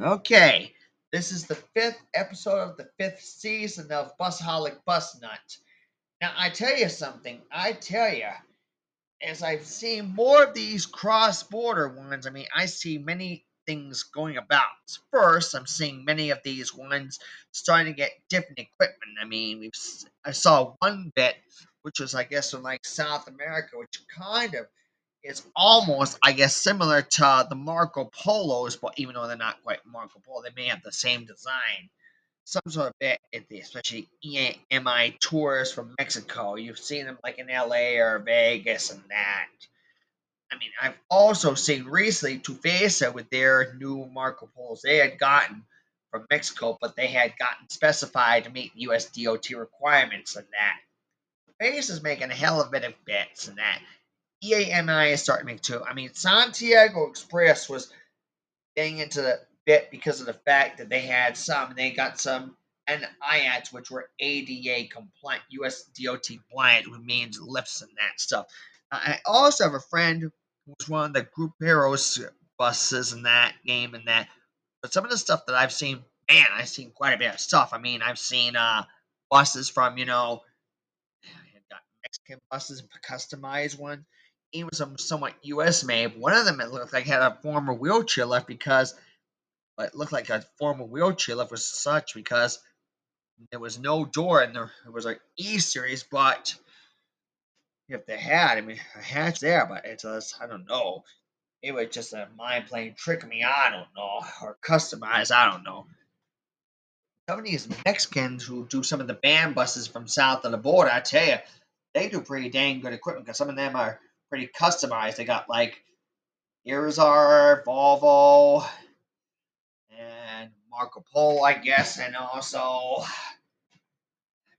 Okay, this is the fifth episode of the fifth season of Busaholic Bus Nut. Now, I tell you something, I tell you, as I've seen more of these cross border ones, I mean, I see many things going about. First, I'm seeing many of these ones starting to get different equipment. I mean, we've I saw one bit, which was, I guess, from like South America, which kind of is almost, I guess, similar to the Marco Polos, but even though they're not quite Marco Polo, they may have the same design. Some sort of bit, especially EMI tours from Mexico. You've seen them like in LA or Vegas and that. I mean, I've also seen recently Tufesa with their new Marco Polos they had gotten from Mexico, but they had gotten specified to meet US DOT requirements and that. Is making a hell of a bit of bits and that. EAMI is starting to make too. I mean, Santiago Express was getting into the bit because of the fact that they had some, they got some and IATs, which were ADA compliant, US DOT compliant, which means lifts and that stuff. I also have a friend who was one of the Group Heroes buses in that game and that. But some of the stuff that I've seen, man, I've seen quite a bit of stuff. I mean, I've seen uh, buses from, you know, Mexican buses, and customized even some somewhat US made. One of them it looked like had a former wheelchair lift because it looked like a former wheelchair lift was such because there was no door and there was an E series, but if they had, I mean, a hatch there, but it's just, I don't know. It was just a mind playing trick me. I don't know, or customized. I don't know. Some of these Mexicans who do some of the band buses from south of the border, I tell you, they do pretty dang good equipment because some of them are pretty customized. They got like Irizar, Volvo, and Marco Polo, I guess, and also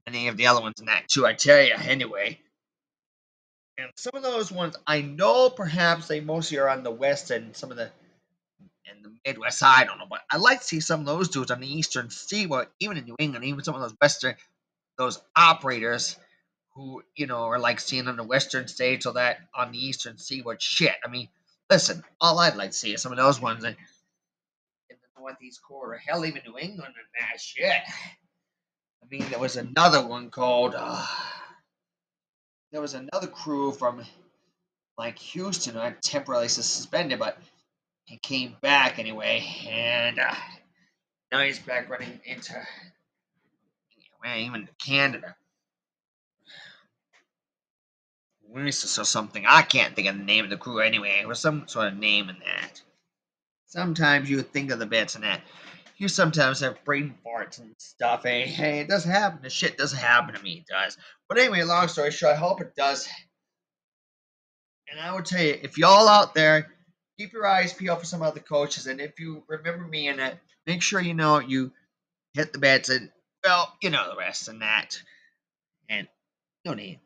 any of the other ones in that too. I tell you, anyway. And some of those ones, I know perhaps they mostly are on the west and some of the and the Midwest. I don't know, but I like to see some of those dudes on the Eastern Seaboard, even in New England, even some of those Western, those operators who you know are like seeing on the western states or that on the eastern seaboard shit. I mean, listen, all I'd like to see is some of those ones in, in the northeast quarter, hell, even New England and that shit. I mean, there was another one called. Uh, there was another crew from like Houston had temporarily suspended, but he came back anyway, and uh, now he's back running into even Canada. Reese's or something. I can't think of the name of the crew anyway. It was some sort of name in that. Sometimes you think of the bits and that. You sometimes have brain farts and stuff. Hey, hey, it doesn't happen. The shit doesn't happen to me. It does. But anyway, long story short, I hope it does. And I would tell you, if y'all out there, keep your eyes peeled for some other coaches. And if you remember me in it, make sure you know you hit the bets and, well, you know the rest and that. And no need.